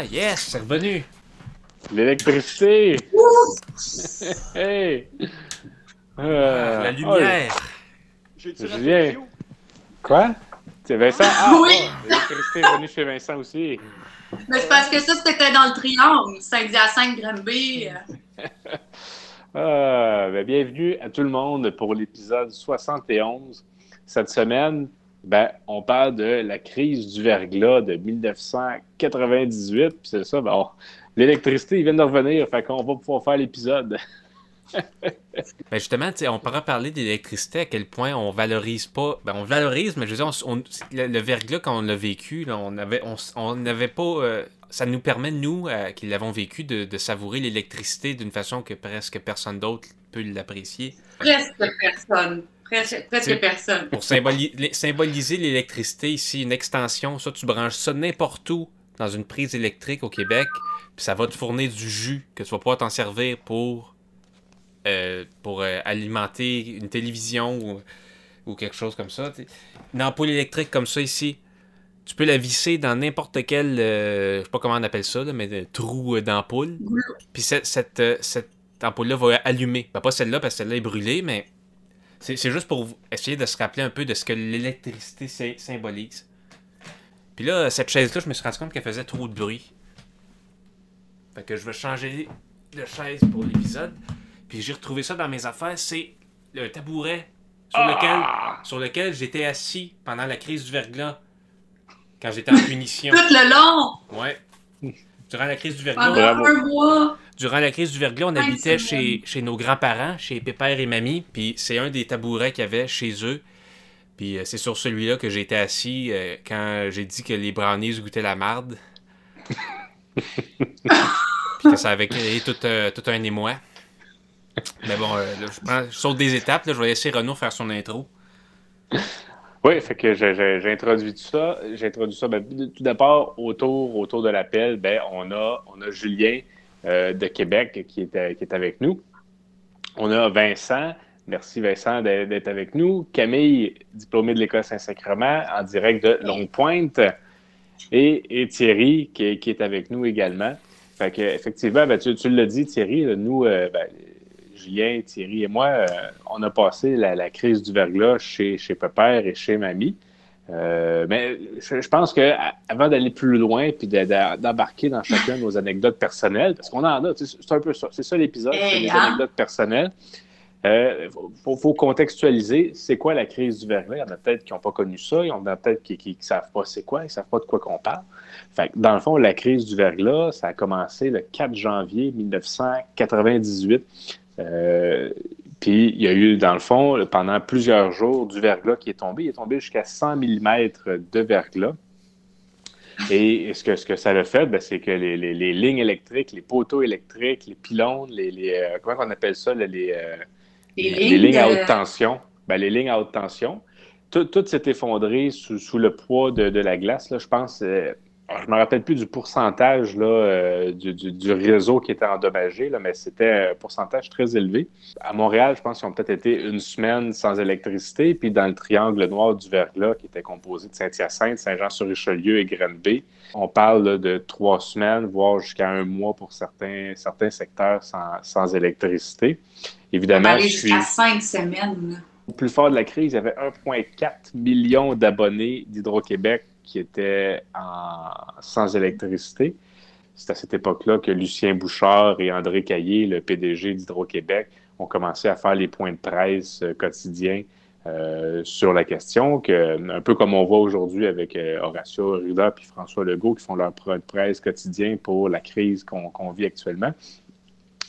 ah yes, c'est revenu. L'électricité! hey! Euh, la lumière! Oh, Julien! Quoi? C'est Vincent? Ah, oui! Oh, l'électricité est venue chez Vincent aussi. Mais c'est parce que ça, c'était dans le triangle. Saint-Hyacinthe, Granby. ah, ben, bienvenue à tout le monde pour l'épisode 71. Cette semaine, ben, on parle de la crise du verglas de 1998. Puis c'est ça, ben, l'électricité, vient de revenir, fait qu'on va pouvoir faire l'épisode. ben justement, on pourra parler d'électricité, à quel point on valorise pas. Ben on valorise, mais je veux dire, le, verglas, quand on l'a vécu, là, on avait, on n'avait pas. Euh, ça nous permet, nous, euh, qui l'avons vécu, de, savourer l'électricité d'une façon que presque personne d'autre peut l'apprécier. Presque personne. Presque, personne. Pour symboliser l'électricité ici, une extension, ça, tu branches ça n'importe où dans une prise électrique au Québec, puis ça va te fournir du jus que tu vas pouvoir t'en servir pour euh, pour euh, alimenter une télévision ou, quelque chose comme ça. Une ampoule électrique comme ça ici, tu peux la visser dans n'importe quel, euh, je sais pas comment on appelle ça, mais trou d'ampoule. Puis cette, cette, ampoule-là va allumer. Ben, pas celle-là parce que celle-là est brûlée, mais c'est juste pour essayer de se rappeler un peu de ce que l'électricité symbolise. Puis là, cette chaise-là, je me suis rendu compte qu'elle faisait trop de bruit. Fait que je vais changer de chaise pour l'épisode. Puis j'ai retrouvé ça dans mes affaires. C'est le tabouret sur ah! lequel, sur lequel j'étais assis pendant la crise du verglas. Quand j'étais en punition. Tout le long! Ouais. Durant la crise du verglas. Durant la crise du verglas, on habitait chez, chez nos grands-parents, chez Pépère et Mamie. Puis c'est un des tabourets qu'il y avait chez eux. Puis euh, c'est sur celui-là que j'étais assis euh, quand j'ai dit que les brownies goûtaient la marde. Puis que ça avait créé tout, euh, tout un émoi. Mais bon, euh, je, saute des étapes. je vais laisser Renaud faire son intro. Oui, fait que j'ai introduit tout ça. J'ai introduit ça. Ben, tout d'abord, autour, autour de l'appel, ben, on, a, on a Julien euh, de Québec qui est, qui est avec nous. On a Vincent. Merci Vincent d'être avec nous. Camille, diplômée de l'École Saint-Sacrement, en direct de Longue-Pointe. Et, Thierry, qui, est avec nous également. Fait que, effectivement, ben, tu, tu l'as dit, Thierry, nous, euh, ben, Julien, Thierry et moi, euh, on a passé la, crise du verglas chez, chez Pépère et chez Mamie. Euh, mais je, pense qu'avant d'aller plus loin puis d'embarquer dans chacune de nos anecdotes personnelles, parce qu'on en a, c'est un peu ça, c'est ça l'épisode, c'est les hein? anecdotes personnelles. Il euh, faut, contextualiser c'est quoi la crise du verglas? Il y en a peut-être qui n'ont pas connu ça, il y en a peut-être qui ne savent pas c'est quoi, ils ne savent pas de quoi qu'on parle. Fait dans le fond, la crise du verglas, ça a commencé le 4 janvier 1998 euh, puis il y a eu, dans le fond, pendant plusieurs jours, du verglas qui est tombé. Il est tombé jusqu'à 100 mm de verglas. Et ce que, ce que ça a fait, ben, c'est que les, lignes électriques, les poteaux électriques, les pylônes, les, euh, comment on appelle ça, les, euh, lignes, à haute tension, ben, les lignes à haute tension, tout, s'est effondré sous, le poids de, la glace. Là, je pense, je ne me rappelle plus du pourcentage là, euh, du, réseau qui était endommagé, là, mais c'était un pourcentage très élevé. À Montréal, je pense qu'ils ont peut-être été une semaine sans électricité, puis dans le triangle noir du verglas, qui était composé de Saint-Hyacinthe, Saint-Jean-sur-Richelieu et Grenby, on parle de trois semaines, voire jusqu'à un mois pour certains, certains secteurs sans, sans électricité. Évidemment, on jusqu'à cinq semaines. Au plus fort de la crise, il y avait 1,4 million d'abonnés d'Hydro-Québec qui étaient sans électricité. C'est à cette époque-là que Lucien Bouchard et André Caillé, le PDG d'Hydro-Québec, ont commencé à faire les points de presse euh, quotidiens euh, sur la question, que, un peu comme on voit aujourd'hui avec euh, Horacio Arruda et François Legault qui font leur point de presse quotidien pour la crise qu'on vit actuellement.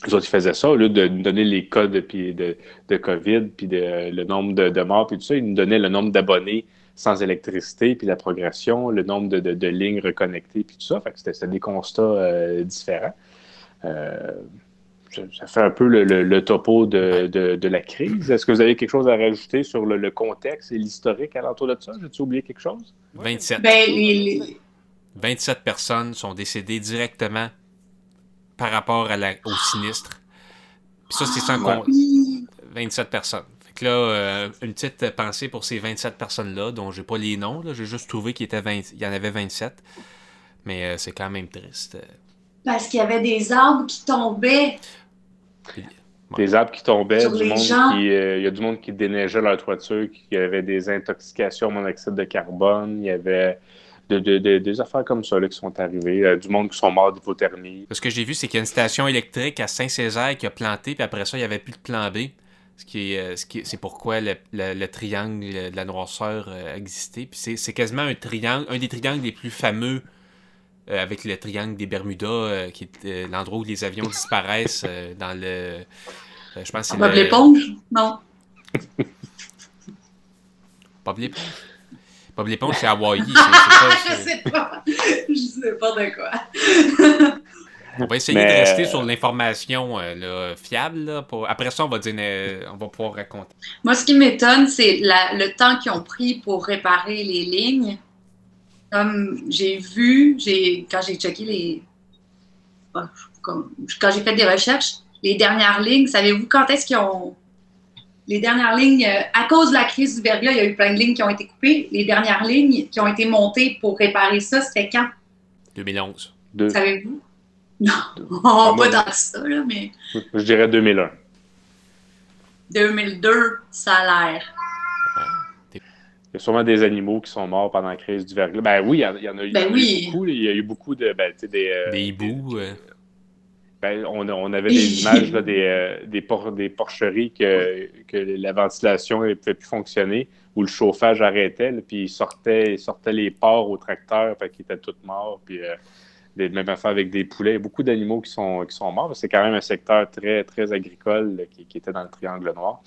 Les autres, ils faisaient ça, au lieu de nous donner les codes de, de, COVID, puis le nombre de, de morts, puis tout ça, ils nous donnaient le nombre d'abonnés sans électricité, puis la progression, le nombre de, lignes reconnectées, puis tout ça. Fait que c'était des constats euh, différents. Euh, ça fait un peu le, topo de, la crise. Est-ce que vous avez quelque chose à rajouter sur le, contexte et l'historique alentour de ça? J'ai-tu oublié quelque chose? 27. 27 ben, personnes sont décédées directement par rapport à la, au sinistre. Puis ça, c'est sans compte. 27 personnes. Que là, euh, une petite pensée pour ces 27 personnes-là, dont j'ai pas les noms. J'ai juste trouvé qu'il était 20 il y en avait 27. Mais euh, c'est quand même triste. Parce qu'il y avait des arbres qui tombaient. puis- Des arbres qui tombaient, Sur du monde gens. qui, euh, il y a du monde qui déneigeait leur toiture, qui avait des intoxications au monoxyde de carbone, il y avait de- de- de- des affaires comme ça là, qui sont arrivées, euh, du monde qui sont morts d'hypothermie. Ce que j'ai vu, c'est qu'il y a une station électrique à Saint-Césaire qui a planté, puis après ça, il n'y avait plus de plan B. Ce qui est, euh, ce qui est- c'est pourquoi le, le- le triangle de la noirceur euh, a existé. Puis c'est, c'est quasiment un triangle, un des triangles les plus fameux euh, avec le triangle des Bermudas, euh, qui est euh, l'endroit où les avions disparaissent euh, dans le. euh, je pense c'est Bob l'éponge? Non. Bob l'éponge? Bob l'éponge, c'est Hawaï. je sais pas. Je sais pas de quoi. On va essayer Mais- de rester sur l'information euh, là, fiable. là, pour... Après ça, on va, dire, euh, on va pouvoir raconter. Moi, ce qui m'étonne, c'est la- le temps qu'ils ont pris pour réparer les lignes. Comme j'ai vu, j'ai quand j'ai checké les. ah, comme- quand j'ai fait des recherches, les dernières lignes, savez-vous quand est-ce qu'ils ont. Les dernières lignes, euh, à cause de la crise du verglas, il y a eu plein de lignes qui ont été coupées. Les dernières lignes qui ont été montées pour réparer ça, c'était quand? 2011. Deux- Savez-vous? Non, Ah, pas moi, dans ça, là, mais je dirais 2001. 2002, ça a l'air. Il y a sûrement des animaux qui sont morts pendant la crise du verglas. Ben oui, il y en, il y en a, eu- il y en Ben oui. beaucoup. Il y a eu beaucoup de. Ben, tu sais, des, euh, Des hiboux. euh, Ben, on, on avait des images là, des, euh, des, por- des porcheries que, que la ventilation ne pouvait plus fonctionner, où le chauffage arrêtait, là, puis il sortait, il sortait les porcs au tracteur, fait qu'ils étaient tous morts, puis euh, des, même affaire avec des poulets. Il y a beaucoup d'animaux qui sont, qui sont morts. C'est quand même un secteur très, très agricole là, qui, qui était dans le triangle noir.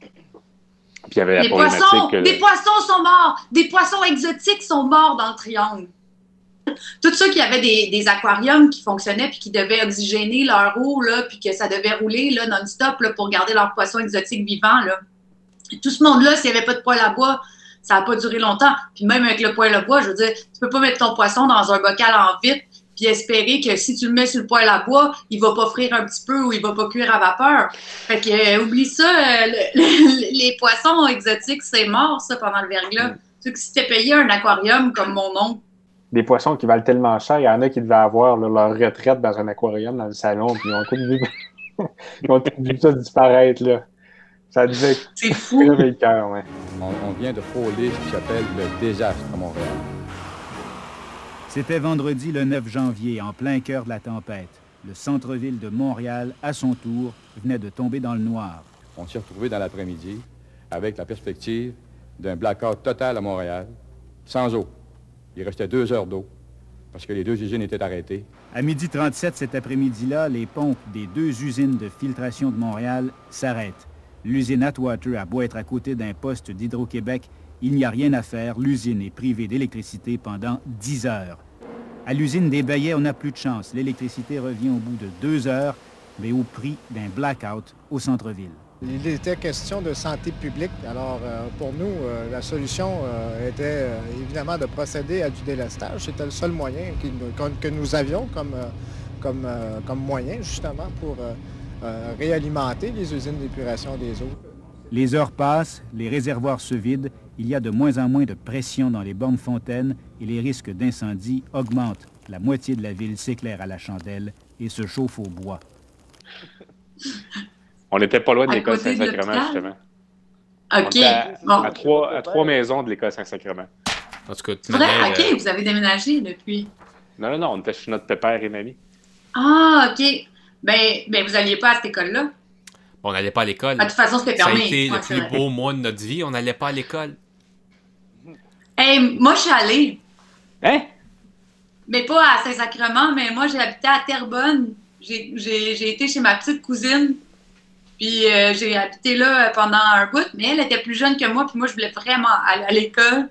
Puis il y avait la Des poissons, que le- des poissons sont morts. Des poissons exotiques sont morts dans le triangle. Tous ceux qui avaient des, des aquariums qui fonctionnaient puis qui devaient oxygéner leur eau, là, puis que ça devait rouler non-stop pour garder leurs poissons exotiques vivants. Là. Tout ce monde-là, s'il n'y avait pas de poêle à bois, ça n'a pas duré longtemps. Puis même avec le poêle à bois, je veux dire, tu peux pas mettre ton poisson dans un bocal en vitre puis espérer que si tu le mets sur le poêle à bois, il va pas frire un petit peu ou il va pas cuire à vapeur. Fait que, euh, oublie ça, euh, le- le- les poissons exotiques, c'est mort, ça, pendant le verglas. Tu sais que si t'es payé un aquarium comme mon oncle, Des poissons qui valent tellement cher, il y en a qui devaient avoir là, leur retraite dans un aquarium dans le salon, puis ils ont tout vu, ils ont tout vu ça disparaître. Là. Ça devait c'est fou. crever le cœur. Ouais. On, on vient de frôler ce qui s'appelle le désastre à Montréal. C'était vendredi le 9 janvier, en plein cœur de la tempête. Le centre-ville de Montréal, à son tour, venait de tomber dans le noir. On s'est retrouvé dans l'après-midi avec la perspective d'un blackout total à Montréal, sans eau. Il restait deux heures d'eau parce que les deux usines étaient arrêtées. À midi 37 cet après-midi-là, les pompes des deux usines de filtration de Montréal s'arrêtent. L'usine Atwater a beau être à côté d'un poste d'Hydro-Québec, il n'y a rien à faire. L'usine est privée d'électricité pendant 10 heures. À l'usine des Bayets, on n'a plus de chance. L'électricité revient au bout de deux heures, mais au prix d'un blackout au centre-ville. Il était question de santé publique. Alors, euh, pour nous, euh, la solution euh, était évidemment de procéder à du délestage. C'était le seul moyen que nous avions comme moyen, justement, pour euh, réalimenter les usines d'épuration des eaux. Les heures passent, les réservoirs se vident, il y a de moins en moins de pression dans les bornes fontaines et les risques d'incendie augmentent. La moitié de la ville s'éclaire à la chandelle et se chauffe au bois. On n'était pas loin de l'école Saint-Sacrement, justement. On OK. était à, Bon. à trois, à trois maisons de l'école Saint-Sacrement. En tout cas, vrai? manière, euh, OK, vous avez déménagé depuis. Non, non, non, on était chez notre pépère et mamie. Ah, OK. Ben, ben vous n'alliez pas à cette école-là? on n'allait pas à l'école. Ah, De toute façon, c'était Ça a fermé. été le plus beau mois de notre vie. On n'allait pas à l'école. Hey, moi, je suis allée. Hein? Mais pas à Saint-Sacrement, mais moi, j'ai habité à Terrebonne. J'ai j'ai- j'ai été chez ma petite cousine. Puis euh, j'ai habité là pendant un bout, mais elle était plus jeune que moi, puis moi, je voulais vraiment aller à l'école.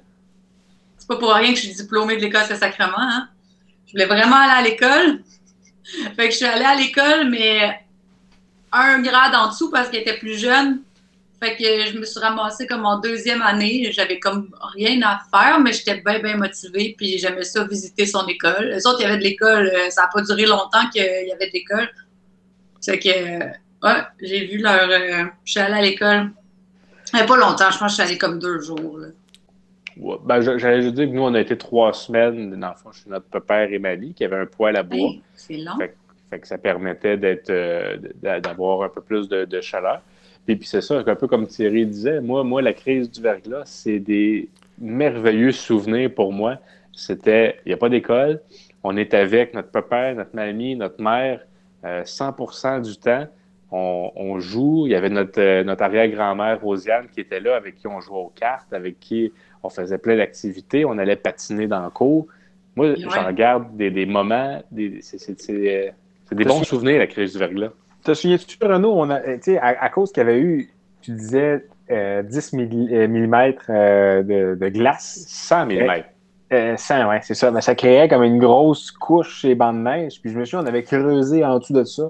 C'est pas pour rien que je suis diplômée de l'école Saint-Sacrement, hein. Je voulais vraiment aller à l'école. Fait que je suis allée à l'école, mais un grade en dessous parce qu'elle était plus jeune. Fait que je me suis ramassée comme en deuxième année. J'avais comme rien à faire, mais j'étais bien, bien motivée. Puis j'aimais ça visiter son école. Les autres, il y avait de l'école. Ça n'a pas duré longtemps qu'il y avait de l'école. Fait que j'ai vu leur. euh, je suis allée à l'école. Pas longtemps, je pense que je suis allée comme deux jours. Ben, j'allais juste dire que nous, on a été trois semaines, dans le fond, chez notre père et Mali, qui avait un poêle à bois. Hey, c'est long. Fait, fait que ça permettait d'être, euh, d'a- d'avoir un peu plus de, de chaleur. Puis, puis c'est ça, un peu comme Thierry disait, moi, moi, la crise du verglas, c'est des merveilleux souvenirs pour moi. C'était, il n'y a pas d'école, on est avec notre papa, notre mamie, notre mère, euh, 100% du temps. On, on joue. Il y avait notre, euh, notre arrière-grand-mère Rosiane qui était là, avec qui on jouait aux cartes, avec qui on faisait plein d'activités. On allait patiner dans le cours. Moi, Ouais. j'en garde des, des moments, des, c'est, c'est- c'est, euh, c'est des bons souvenirs, la crise du verglas. Te souviens-tu, Renaud, on a, tu sais, à, à cause qu'il y avait eu, tu disais, euh, 10 mm de, de glace. 100 mm. Euh, 100, ouais, c'est ça. Mais ça créait comme une grosse couche chez bancs de neige. Puis je me souviens, on avait creusé en dessous de ça.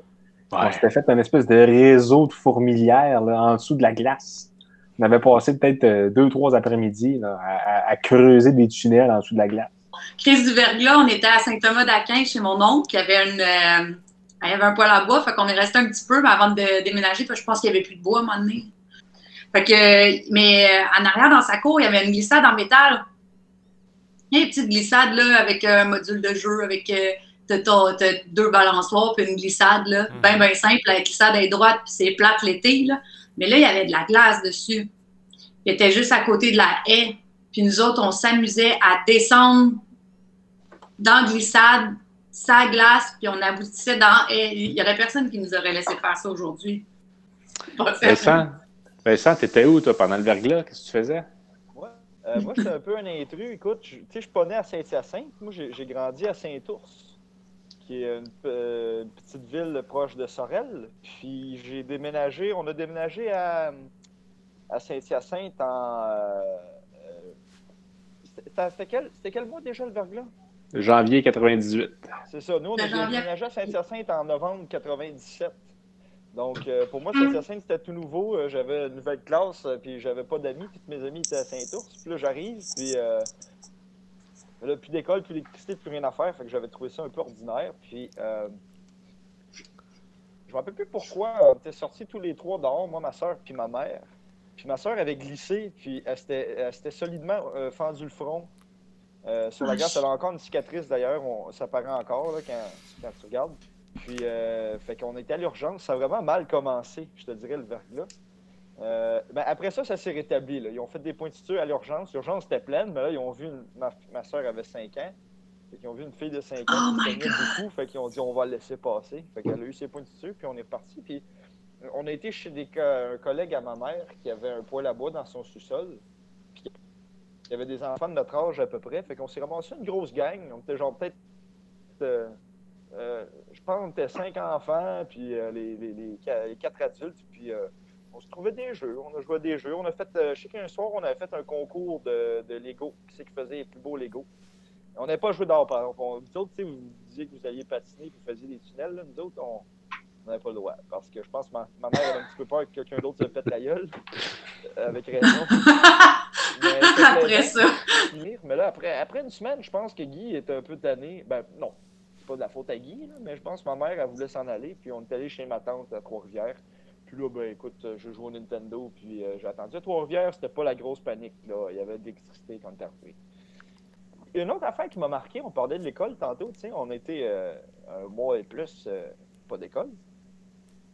On s'était fait un espèce de réseau de fourmilières là, en dessous de la glace. On avait passé peut-être euh, deux, trois après-midi là, à, à- à creuser des tunnels en dessous de la glace. Crise du verglas, on était à Saint-Thomas-d'Aquin chez mon oncle qui avait une. euh, il y avait un poêle à bois, fait qu'on est resté un petit peu mais avant de déménager, parce que je pense qu'il n'y avait plus de bois à un moment donné. Fait que, mais euh, en arrière, dans sa cour, il y avait une glissade en métal. Il y a une petite glissade là, avec un module de jeu, avec t'as, t'as- t'as deux balançoires, puis une glissade, là, Mhm. bien, bien simple. La glissade est droite, puis c'est plate l'été. Là. Mais là, il y avait de la glace dessus. Il était juste à côté de la haie. Puis nous autres, on s'amusait à descendre dans la glissade, sa glace, puis on aboutissait dans. et Il n'y aurait personne qui nous aurait laissé faire ça aujourd'hui. Vincent, Vincent, t'étais où, toi, pendant le verglas? Qu'est-ce que tu faisais? Ouais. Euh, moi, j'étais un peu un intrus. Écoute, je- tu sais, je suis pas né à Saint-Hyacinthe. Moi, j'ai j'ai grandi à Saint-Ours, qui est une, euh, une petite ville proche de Sorel. Puis j'ai déménagé, on a déménagé à, à Saint-Hyacinthe en. euh, euh, c'était- quel, c'était quel mois déjà le verglas? Janvier 98. C'est ça. Nous, on a déménagé à Saint-Hyacinthe en novembre 97. Donc, euh, pour moi, Saint-Hyacinthe, c'était tout nouveau. J'avais une nouvelle classe, puis j'avais pas d'amis, puis tous mes amis étaient à Saint-Ours. Puis là, j'arrive, puis euh, là, plus d'école, plus d'électricité, plus rien à faire. Fait que j'avais trouvé ça un peu ordinaire. Puis, euh, je me rappelle plus pourquoi. On était sortis tous les trois dehors, moi, ma soeur, puis ma mère. Puis ma soeur avait glissé, puis elle s'était solidement euh, fendu le front. Euh, sur la glace, elle a encore une cicatrice d'ailleurs, ça paraît encore quand tu regardes. Puis, euh, fait qu'on était à l'urgence, ça a vraiment mal commencé, je te dirais, le verglas. Euh, ben, après ça, ça s'est rétabli. là. Ils ont fait des points de à l'urgence. L'urgence était pleine, mais là, ils ont vu, une- ma, ma soeur avait 5 ans. Fait qu'ils ont vu une fille de 5 ans Oh qui beaucoup. Fait qu'ils ont dit, on va la laisser passer. Fait qu'elle a eu ses points de puis on est reparti. Puis on a été chez des, un collègue à ma mère qui avait un poêle à bois dans son sous-sol. Puis il y avait des enfants de notre âge à peu près. Fait qu'on s'est ramassé une grosse gang. On était genre peut-être. euh, euh, je pense qu'on était cinq enfants, puis les, les- les les quatre adultes. Puis on se trouvait des jeux. On a joué à des jeux. On a fait. euh, je sais qu'un soir, on avait fait un concours de, de Lego. Qui c'est qui faisait les plus beaux Lego? On n'avait pas joué d'or, par exemple. On- Vous autres, vous disiez que vous alliez patiner et vous faisiez des tunnels. là. Nous autres, on n'avait pas le droit. Parce que je pense que ma, ma mère avait un petit peu peur que quelqu'un d'autre se pète la gueule. Euh, Avec raison. Mais Après ça. Mais là, après, après une semaine, je pense que Guy était un peu tanné. Ben, non, c'est pas de la faute à Guy, là, mais je pense que ma mère, elle voulait s'en aller. Puis on est allé chez ma tante à Trois-Rivières. Puis là, ben, écoute, euh, je joue au Nintendo. Puis euh, j'ai attendu. À Trois-Rivières, c'était pas la grosse panique. Là. Il y avait de l'électricité quand on est arrivé. Une autre affaire qui m'a marqué, on parlait de l'école tantôt. tu sais, On était euh, un mois et plus, euh, pas d'école.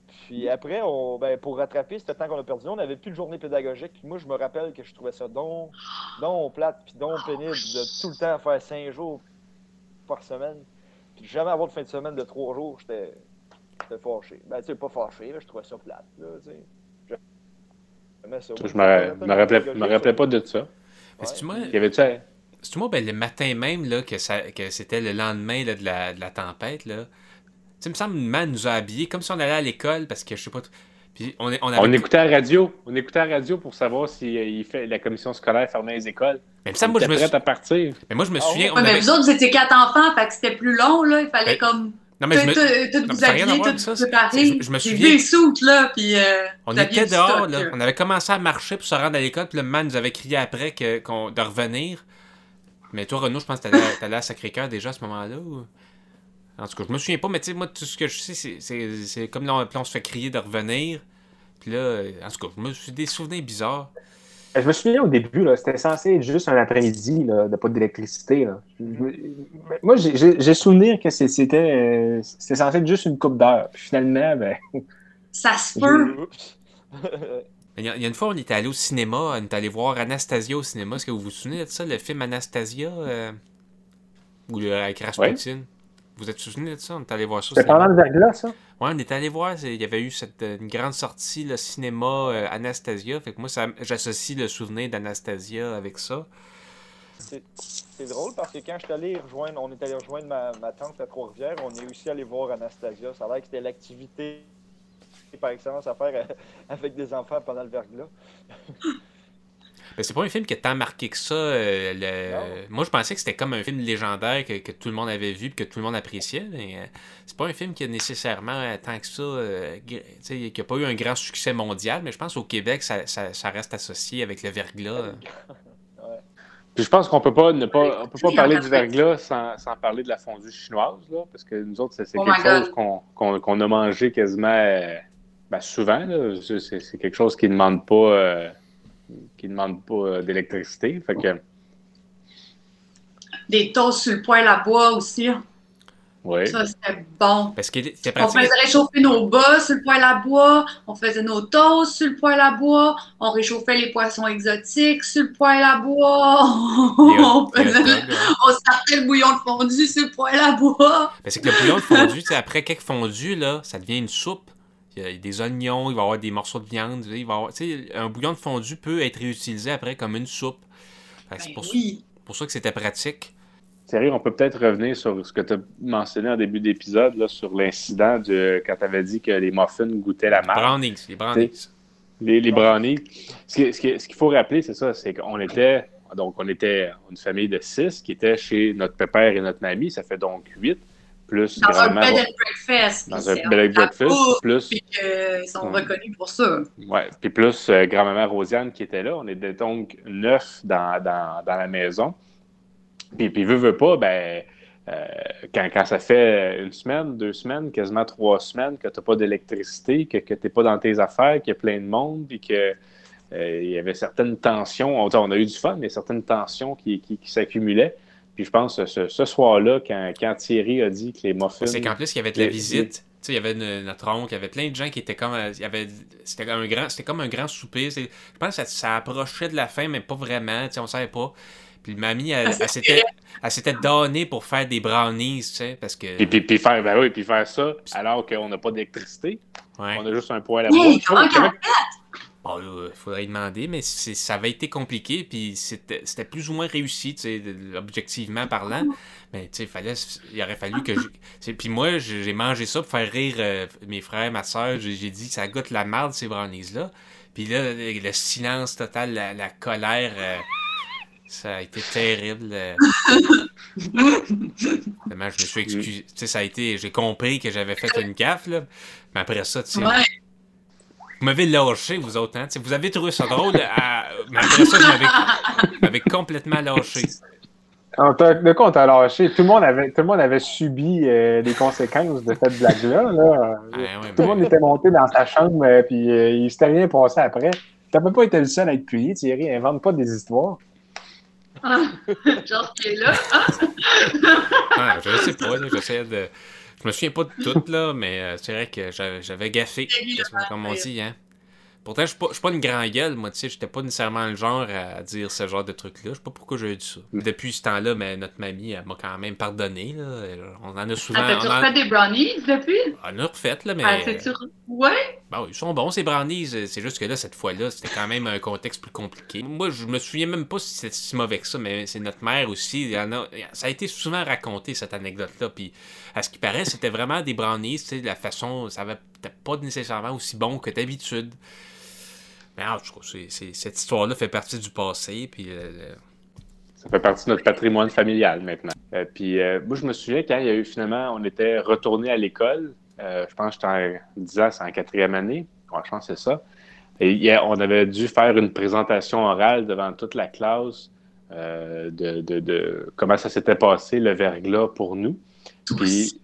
Puis après, on, ben, pour rattraper ce temps qu'on a perdu, on n'avait plus de journée pédagogique. Puis moi, je me rappelle que je trouvais ça donc, donc plate, puis donc pénible de tout le temps faire cinq jours par semaine. Puis jamais avoir de fin de semaine de trois jours, j'étais j'étais fâché. Ben, tu sais, pas fâché, je trouvais ça plate. Là, tu sais. Je me, me rappelais, me rappelais pas de ça. Y c'est-tu moi, ben, le matin même, là, que, ça, que c'était le lendemain là, de, la, de la tempête, là. Tu sais, il me semble, man nous a habillés comme si on allait à l'école parce que je sais pas. Puis on, on avait. On écoutait la radio. On écoutait la radio pour savoir si euh, il fait, la commission scolaire fermait les écoles. Mais me semble, On moi, je était me prêts suis- à partir. Mais moi, je me Ah souviens. ouais? on Ouais, mais avait- vous autres, vous étiez quatre enfants, fait que c'était plus long, là. Il fallait Ben, comme. Non, mais je me. tout- mais vous tout je me J'ai souviens- vu les soutes, là, puis. euh, On était dehors, là. On avait commencé à marcher pour se rendre à l'école, puis le man nous avait crié après que, de revenir. Mais toi, Renaud, je pense que t'allais, à Sacré-Cœur déjà à ce moment-là. Ou... En tout cas, je me souviens pas, mais tu sais, moi, tout ce que je sais, c'est- c'est c'est comme là, on, on se fait crier de revenir. Puis là, euh, en tout cas, je me suis des souvenirs bizarres. Euh, Je me souviens au début, là, c'était censé être juste un après-midi là, de pas d'électricité. Moi, j'ai- souvenir que c'était euh, c'était censé être juste une coupe d'heure. Puis finalement, ben, Ça se peut. Il y, a, il y a une fois, on était allé au cinéma, on est allé voir Anastasia au cinéma. Est-ce que vous vous souvenez de ça, le film Anastasia euh, Ou le, avec Rasputin? Vous êtes souvenez de ça? On est allé voir ça c'était pendant le verglas, ça? Ouais, on est allé voir, il y avait eu cette, une grande sortie, le cinéma euh, Anastasia. Fait que moi, j'associe le souvenir d'Anastasia avec ça. C'est c'est drôle parce que quand je suis allé rejoindre, on est allé rejoindre ma, ma tante à Trois-Rivières, on est aussi allé voir Anastasia. Ça a l'air que c'était l'activité par excellence à faire euh, avec des enfants pendant le verglas. Mais c'est pas un film qui a tant marqué que ça. euh, le-. Moi, je pensais que c'était comme un film légendaire que, que tout le monde avait vu et que tout le monde appréciait. Mais euh, c'est pas un film qui a nécessairement euh, tant que ça. euh, gr- tu sais, qui a pas eu un grand succès mondial. Mais je pense au Québec, ça, ça- ça reste associé avec le verglas. Puis je pense qu'on peut pas ne pas, on peut pas Oui, parler du verglas sans, sans parler de la fondue chinoise, là, parce que nous autres, c'est Oh quelque chose qu'on qu'on- qu'on a mangé quasiment ben, souvent. là. C'est c'est- c'est quelque chose qui ne demande pas, qui demande pas euh, d'électricité. Fait que, Des toasts sur le poêle à bois aussi. ouais. Ça, c'était bon. Parce que c'est On faisait réchauffer nos bas sur le poêle à bois, on faisait nos toasts sur le poêle à bois, on réchauffait les poissons exotiques sur le poêle à bois, on, faisait- ouais. on sortait le bouillon de fondu sur le poêle à bois. C'est que le bouillon de fondu, après quelques fondus, là, ça devient une soupe. Il y a des oignons, il va y avoir des morceaux de viande. Il va y avoir, tu sais, un bouillon de fondu peut être réutilisé après comme une soupe. C'est Ben pour, oui. pour ça que c'était pratique. Thierry, on peut peut-être revenir sur ce que tu as mentionné en début d'épisode, là, sur l'incident de quand tu avais dit que les muffins goûtaient la marque. Brownies, les brownies. Les, les brownies. Ce qui- ce qui- ce qu'il faut rappeler, c'est ça, c'est qu'on était, donc on était une famille de six qui était chez notre père et notre mamie. Ça fait donc huit, plus Dans un grand-mère- bed and breakfast. dans un bed and breakfast, plus, Puis qu'ils sont Ouais. reconnus pour ça. ouais, puis plus euh, grand-maman Rosiane qui était là. On était donc neuf dans, dans, dans la maison. Puis, puis veut, veut pas, ben, euh, quand, quand ça fait une semaine, deux semaines, quasiment trois semaines que tu n'as pas d'électricité, que, que tu n'es pas dans tes affaires, qu'il y a plein de monde, puis que euh, il y avait certaines tensions. On, on a eu du fun, mais certaines tensions qui, qui, qui s'accumulaient. Puis je pense que ce, ce soir-là, quand, quand Thierry a dit que les muffins. C'est qu'en plus, il y avait de la les- visite. Tu sais, il y avait une- notre oncle, il y avait plein de gens qui étaient comme. il y avait, c'était, comme un grand, c'était comme un grand souper. C'est- je pense que ça, ça approchait de la fin, mais pas vraiment. Tu sais, on savait pas. Puis mamie, elle, Ah, elle s'était, elle s'était donnée pour faire des brownies, tu sais, parce que. Puis, puis, puis faire, ben oui, puis faire ça alors qu'on n'a pas d'électricité. ouais. On a juste un poêle à bois. Bon, là, il faudrait y demander, mais ça avait été compliqué, puis c'était plus ou moins réussi, objectivement parlant. Mais fallait, il aurait fallu que. je- Puis moi, j'ai mangé ça pour faire rire euh, mes frères, ma soeur. J'ai dit ça goûte la marde, ces brownies-là. Puis là, le, le silence total, la, colère, euh, ça a été terrible. euh. Vraiment, je me suis excusé. Ça a été. J'ai compris que j'avais fait une gaffe, là. Mais après ça, tu sais. Vous m'avez lâché, vous autres, hein? Vous avez trouvé ça drôle, à- mais après ça, vous m'avez- complètement lâché. De quoi on t'a lâché? Tout le monde avait, tout le monde avait subi euh, les conséquences de cette blague-là. là. Ah, ouais, Tout le ben, monde était monté dans sa chambre, euh, puis euh, il s'était rien passé après. T'as même pas été le seul à être payé, Thierry. Invente pas des histoires. Genre qui est là. ah, je sais pas, j'essaie de. Je me souviens pas de tout, là, mais euh, c'est vrai que j'avais j'avais gaffé, comme on dit, hein. Pourtant, je suis pas, pas une grand gueule, moi, tu sais, j'étais pas nécessairement le genre à dire ce genre de truc-là. Je sais pas pourquoi j'ai dit ça. Depuis ce temps-là, mais notre mamie, elle m'a quand même pardonné, là. On en a souvent. Ah, T'as-tu en- refait des brownies depuis? on en a refait, là, mais. Ah, c'est-tu... Ouais? Bon, ils sont bons, ces brownies. C'est juste que là, cette fois-là, c'était quand même un contexte plus compliqué. Moi, je me souviens même pas si c'était si mauvais que ça, mais c'est notre mère aussi. il y en a- ça a été souvent raconté, cette anecdote-là. Puis, à ce qui paraît, c'était vraiment des brownies. Tu sais, la façon, ça avait peut-être pas nécessairement aussi bon que d'habitude. Mais en tout cas, c'est- cette histoire-là fait partie du passé. Puis, euh, Ça fait partie de notre patrimoine familial maintenant. Euh, puis euh, moi, je me souviens quand il y a eu finalement, on était retourné à l'école. euh, je pense que j'étais en 10 ans, c'est en quatrième année. Ouais, je pense que c'est ça. Et on avait dû faire une présentation orale devant toute la classe euh, de, de- de comment ça s'était passé le verglas pour nous. Puis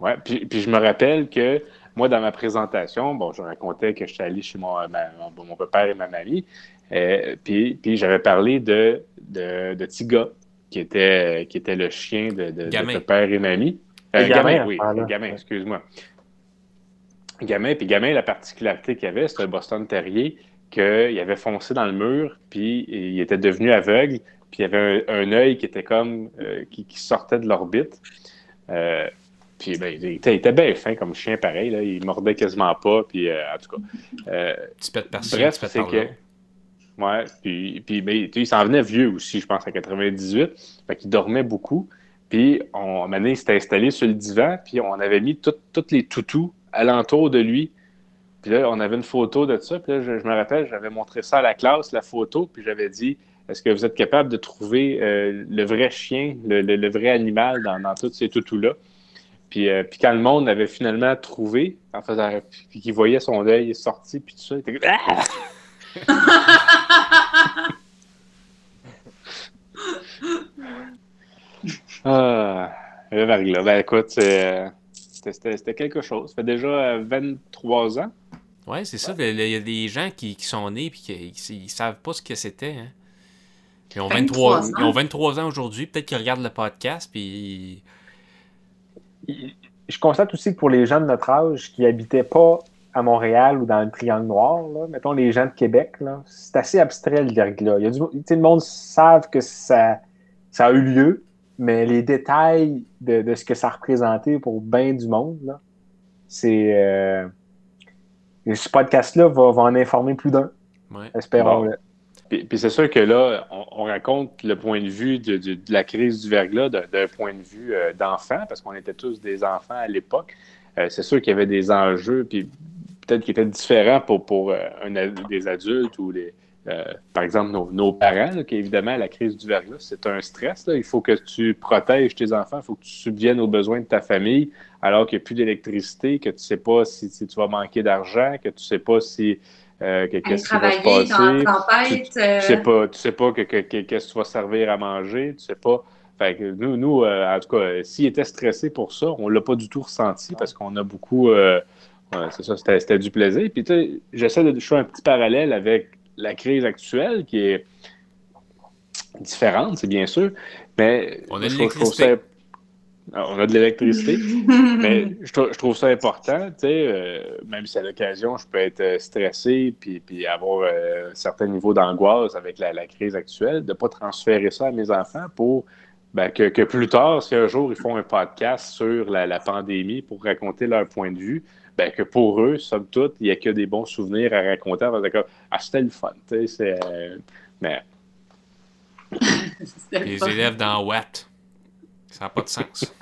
Ouais, puis, puis je me rappelle que moi, dans ma présentation, bon, je racontais que j'étais allé chez mon, ma- mon, mon père et ma mamie, euh, puis, puis j'avais parlé de, de, de Tiga, qui était, qui était le chien de, de, de père et mamie. Euh, gamin, gamin, oui, ah, là. gamin, excuse-moi. Gamin, puis Gamin, la particularité qu'il avait, c'était un Boston Terrier, qu'il avait foncé dans le mur, puis il était devenu aveugle, puis il avait un, un œil qui était comme, euh, qui, qui sortait de l'orbite. Euh, puis ben, il, était, il était bien fin comme chien, pareil, là. il mordait quasiment pas, puis euh, en tout cas. euh, Petit pet par-ci, Bref, c'est que. Ouais, puis, puis ben, il s'en venait vieux aussi, je pense, en 98. Fait qu'il dormait beaucoup. Puis, on, à un moment donné, il s'était installé sur le divan, puis on avait mis tous tous les toutous alentour de lui. Puis là, on avait une photo de ça. Puis là, je, je me rappelle, j'avais montré ça à la classe, la photo, puis j'avais dit Est-ce que vous êtes capable de trouver euh, le vrai chien, le, le- le vrai animal dans, dans tous ces toutous-là? Puis, euh, puis quand le monde avait finalement trouvé, en faisant, puis qu'il voyait son œil sorti, puis tout ça, il était Ah! Ah, le verglas. Ben écoute, euh, c'était, quelque chose. Ça fait déjà euh, 23 ans. Ouais, c'est ça. Il y a des gens qui, qui sont nés et qui ils, savent pas ce que c'était. Hein. Ils, ont 23, 23 ans. ils ont 23 ans aujourd'hui. Peut-être qu'ils regardent le podcast puis Je constate aussi que pour les gens de notre âge qui habitaient pas à Montréal ou dans le Triangle Noir, là, mettons les gens de Québec, c'est assez abstrait le verglas. Il y a du, le monde savent que ça, ça a eu lieu, mais les détails de, de ce que ça représentait pour bien du monde, c'est. euh, ce podcast-là va, va en informer plus d'un, ouais. espérons-le. Puis, c'est sûr que là, on, on raconte le point de vue de, de- la crise du verglas d'un, point de vue euh, d'enfant, parce qu'on était tous des enfants à l'époque. Euh, c'est sûr qu'il y avait des enjeux, puis peut-être qui étaient différents pour, pour euh, des adultes ou les, par exemple nos, parents, là, qu'évidemment, la crise du verglas, c'est un stress. Il faut que tu protèges tes enfants, il faut que tu subviennes aux besoins de ta famille, alors qu'il n'y a plus d'électricité, que tu ne sais pas si, si tu vas manquer d'argent, que tu ne sais pas si euh, qu'est-ce qui va se passer? la tempête. euh, Tu sais pas, tu sais pas que, que- que- qu'est-ce que tu vas servir à manger, tu sais pas. Fait que nous, nous euh, en tout cas, s'il était stressé pour ça, on l'a pas du tout ressenti parce qu'on a beaucoup. euh, ouais, c'est ça, c'était, c'était du plaisir. Puis tu sais, j'essaie de faire un petit parallèle avec la crise actuelle qui est différente, c'est bien sûr, mais On a je trouve- je trouve ça- on a de l'électricité. Mais je, je trouve ça important, tu sais, euh, même si à l'occasion, je peux être euh, stressé puis, puis avoir euh, un certain niveau d'angoisse avec la, la crise actuelle, de ne pas transférer ça à mes enfants pour ben, que, que plus tard, si un jour ils font un podcast sur la, la pandémie pour raconter leur point de vue, ben, que pour eux, somme toute, il n'y a que des bons souvenirs à raconter. Ah, c'était le fun, tu sais, c'est... euh, mais les élèves dans Watt. Ça n'a pas de sens.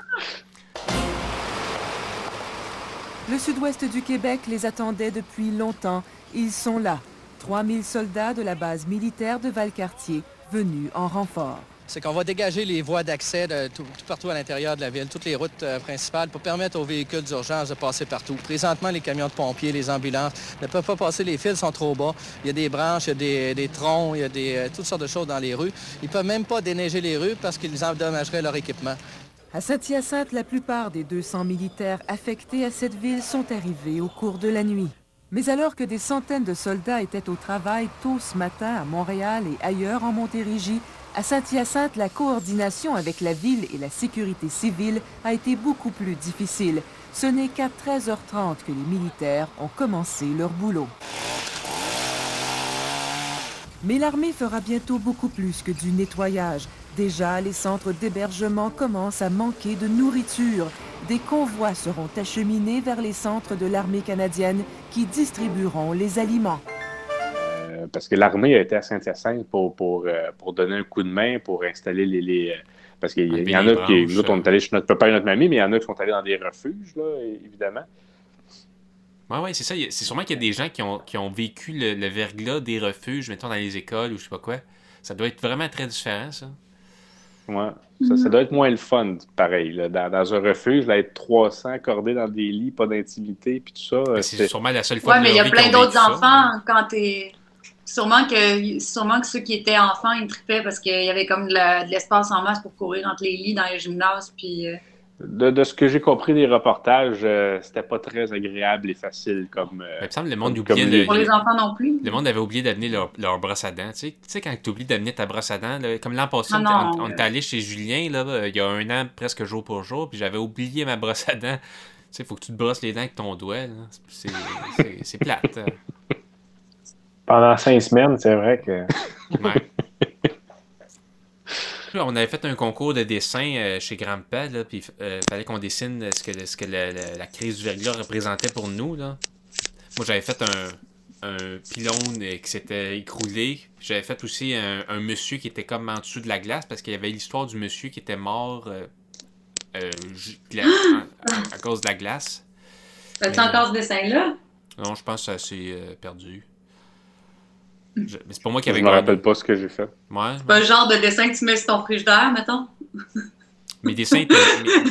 Le sud-ouest du Québec les attendait depuis longtemps. Ils sont là. 3000 soldats de la base militaire de Valcartier, venus en renfort. C'est qu'on va dégager les voies d'accès tout, tout partout à l'intérieur de la ville, toutes les routes euh, principales pour permettre aux véhicules d'urgence de passer partout. Présentement, les camions de pompiers, les ambulances ne peuvent pas passer, les fils sont trop bas. Il y a des branches, il y a des, des troncs, il y a des, euh, toutes sortes de choses dans les rues. Ils peuvent même pas déneiger les rues parce qu'ils endommageraient leur équipement. À Saint-Hyacinthe, la plupart des 200 militaires affectés à cette ville sont arrivés au cours de la nuit. Mais alors que des centaines de soldats étaient au travail tôt ce matin à Montréal et ailleurs en Montérégie, à Saint-Hyacinthe, la coordination avec la ville et la sécurité civile a été beaucoup plus difficile. Ce n'est qu'à 13h30 que les militaires ont commencé leur boulot. Mais l'armée fera bientôt beaucoup plus que du nettoyage. Déjà, les centres d'hébergement commencent à manquer de nourriture. Des convois seront acheminés vers les centres de l'armée canadienne qui distribueront les aliments. Euh, parce que l'armée a été à Saint-Hyacinthe pour, pour, euh, pour donner un coup de main, pour installer les. les euh, parce qu'il y, en a qui. Nous, autres, on est allés chez notre papa et notre mamie, mais il y en a qui sont allés dans des refuges, là, évidemment. Ouais, ouais, c'est ça. C'est sûrement qu'il y a des gens qui ont, qui ont vécu le, le verglas des refuges, mettons dans les écoles ou je sais pas quoi. Ça doit être vraiment très différent, ça. Ouais. Ça, ça doit être moins le fun, pareil. là. Dans, dans un refuge, là, être 300 accordés dans des lits, pas d'intimité, puis tout ça. C'est sûrement la seule fois Ouais, de mais il y a plein d'autres enfants quand t'es. Sûrement que, sûrement que ceux qui étaient enfants, ils tripaient parce qu'il y avait comme de la- de l'espace en masse pour courir entre les lits dans les gymnases. Puis, euh, de, de ce que j'ai compris des reportages, euh, c'était pas très agréable et facile comme. euh, Il me semble que le monde comme- oubliait comme de- Pour les enfants non plus. Le monde avait oublié d'amener leur, leur brosse à dents. Tu sais, tu sais, quand tu oublies d'amener ta brosse à dents, là, comme l'an passé, Ah on, non, on- on euh. était allé chez Julien là, il y a un an, presque jour pour jour, puis j'avais oublié ma brosse à dents. Tu sais, il faut que tu te brosses les dents avec ton doigt. là. C'est- C'est c'est plate. Pendant cinq semaines, c'est vrai que. Ouais. On avait fait un concours de dessin euh, chez Grandpa, là, puis il fallait qu'on dessine ce que, ce que la, la- la crise du verglas représentait pour nous. Là. Moi, j'avais fait un, un pylône euh, qui s'était écroulé. Puis J'avais fait aussi un, un monsieur qui était comme en dessous de la glace, parce qu'il y avait l'histoire du monsieur qui était mort euh, euh, à, à cause de la glace. Fais-tu encore ce dessin-là? Non, je pense que ça s'est euh, perdu. Je- mais c'est pas moi qui Je avais me gagné. rappelle pas ce que j'ai fait. Ouais, Pas le genre de dessin que tu mets sur ton frigidaire, mettons? mes dessins étaient.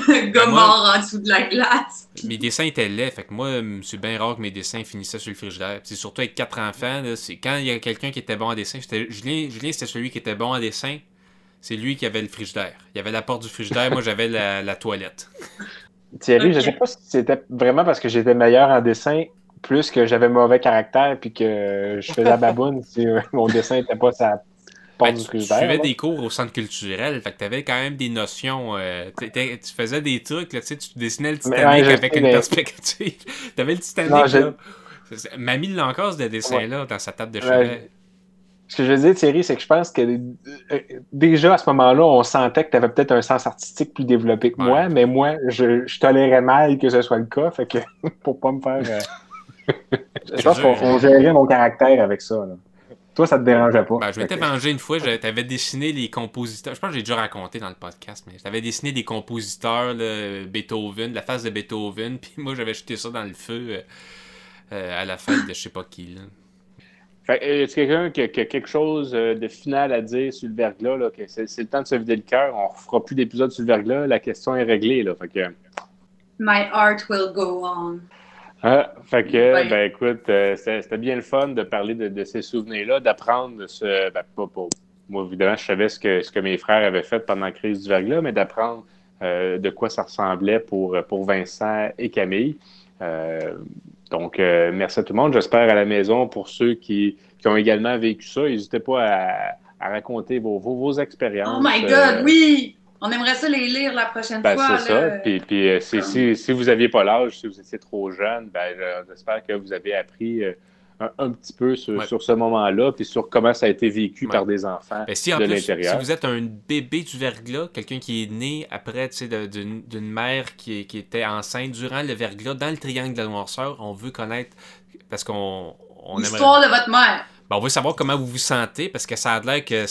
mes- Ben, en dessous de la glace. Mes dessins étaient laids, fait que moi, c'est bien rare que mes dessins finissaient sur le frigidaire. C'est surtout avec quatre enfants, là, c'est quand il y a quelqu'un qui était bon en dessin, c'était Julien, Julien c'était celui qui était bon en dessin. C'est lui qui avait le frigidaire. Il y avait la porte du frigidaire, moi j'avais la, la toilette. Thierry, je Ok. sais pas si c'était vraiment parce que j'étais meilleur en dessin, plus que j'avais mauvais caractère, puis que je faisais la baboune si euh, mon dessin n'était pas sa Ben, tu, tu suivais des cours au centre culturel, fait que t'avais quand même des notions. euh, tu faisais des trucs, là, tu dessinais le Titanic ouais, avec une mais- perspective. t'avais le Titanic, Non, là. Mamie l'a encore ce dessin-là dans sa table de Ouais, chevet. Ce que je veux dire, Thierry, c'est que je pense que euh, déjà à ce moment-là, on sentait que tu avais peut-être un sens artistique plus développé que moi, mais moi, je, je tolérais mal que ce soit le cas, fait que pour pas me faire. euh, je pense qu'on on gérait mon caractère avec ça. là. Toi, ça te dérangeait pas. Ben, je m'étais vengé une fois, t'avais dessiné les compositeurs. Je pense que j'ai déjà raconté dans le podcast, mais je t'avais dessiné des compositeurs, là, Beethoven, la face de Beethoven, puis moi j'avais jeté ça dans le feu euh, euh, à la fête de je sais pas qui. Là. Fait, euh, y a quelqu'un qui, a qui a quelque chose de final à dire sur le verglas? Là, que c'est, c'est le temps de se vider le cœur. On ne fera plus d'épisodes sur le verglas. La question est réglée. Là, fait que, My art will go on. Ah, fait que, Ouais. ben écoute, euh, c'était bien le fun de parler de, de ces souvenirs-là, d'apprendre de ce. Ben, pas, pas- moi, évidemment, je savais ce que, ce que mes frères avaient fait pendant la crise du verglas, mais d'apprendre euh, de quoi ça ressemblait pour, pour Vincent et Camille. Euh, donc, merci à tout le monde. J'espère à la maison, pour ceux qui, qui ont également vécu ça, n'hésitez pas à, à raconter vos, vos, vos expériences. Oh my God, oui! On aimerait ça les lire la prochaine ben, fois. c'est ça. Puis, puis, euh, si, si, si vous n'aviez pas l'âge, si vous étiez trop jeune, ben, je- j'espère que vous avez appris euh, un, un petit peu sur, Ouais. sur ce moment-là, puis sur comment ça a été vécu Ouais. par des enfants Ben, si en de plus, si l'intérieur. vous êtes un bébé du verglas, quelqu'un qui est né après tu sais, de- d'une d'une mère qui, qui était enceinte durant le verglas, dans le triangle de la noirceur, on veut connaître, parce qu'on on aimerait- L'histoire de votre mère. Ben, on veut savoir comment vous vous sentez, parce que ça a l'air que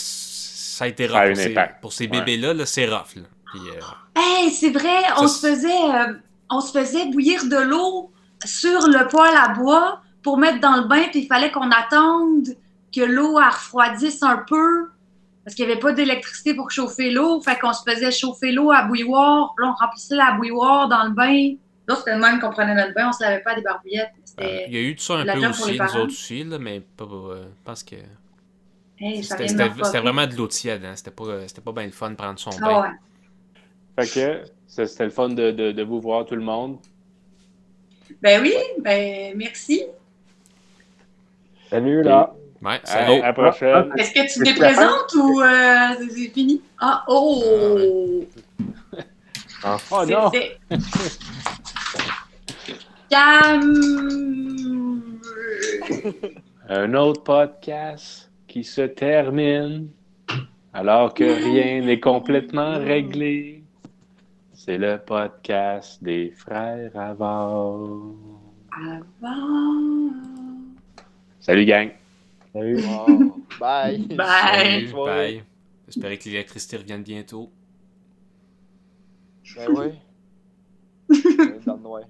ça a été Ça a rough pour ces, impact. pour ces Ouais. bébés-là, là, c'est rough. Là. Puis, euh, Hey, c'est vrai, on se faisait euh, on se faisait bouillir de l'eau sur le poêle à bois pour mettre dans le bain, puis il fallait qu'on attende que l'eau refroidisse un peu parce qu'il n'y avait pas d'électricité pour chauffer l'eau, fait qu'on se faisait chauffer l'eau à bouilloire, puis là on remplissait la bouilloire dans le bain. Là, c'était le même qu'on prenait notre bain, on ne savait pas des barbouillettes. C'était... il y a eu tout ça un peu aussi, nous autres aussi, là, mais pas, euh, pense que Hey, c'était vraiment de l'eau tiède. Hein. C'était pas, c'était pas bien le fun de prendre son Ah bain. ouais. Fait que c'était le fun de, de, de vous voir tout le monde. Ben oui, ben merci. Salut, là. Ouais, À, salut. à la prochaine. Est-ce que tu te présentes ou euh, c'est fini? Ah, oh! Ah, Oh non! Cam... Un autre podcast qui se termine alors que rien n'est complètement réglé. C'est le podcast des frères avant. Avant... Salut, gang! Salut. Wow. Bye. Bye! Salut, bye. J'espère que l'électricité revienne bientôt. Ben oui. Dans le noir.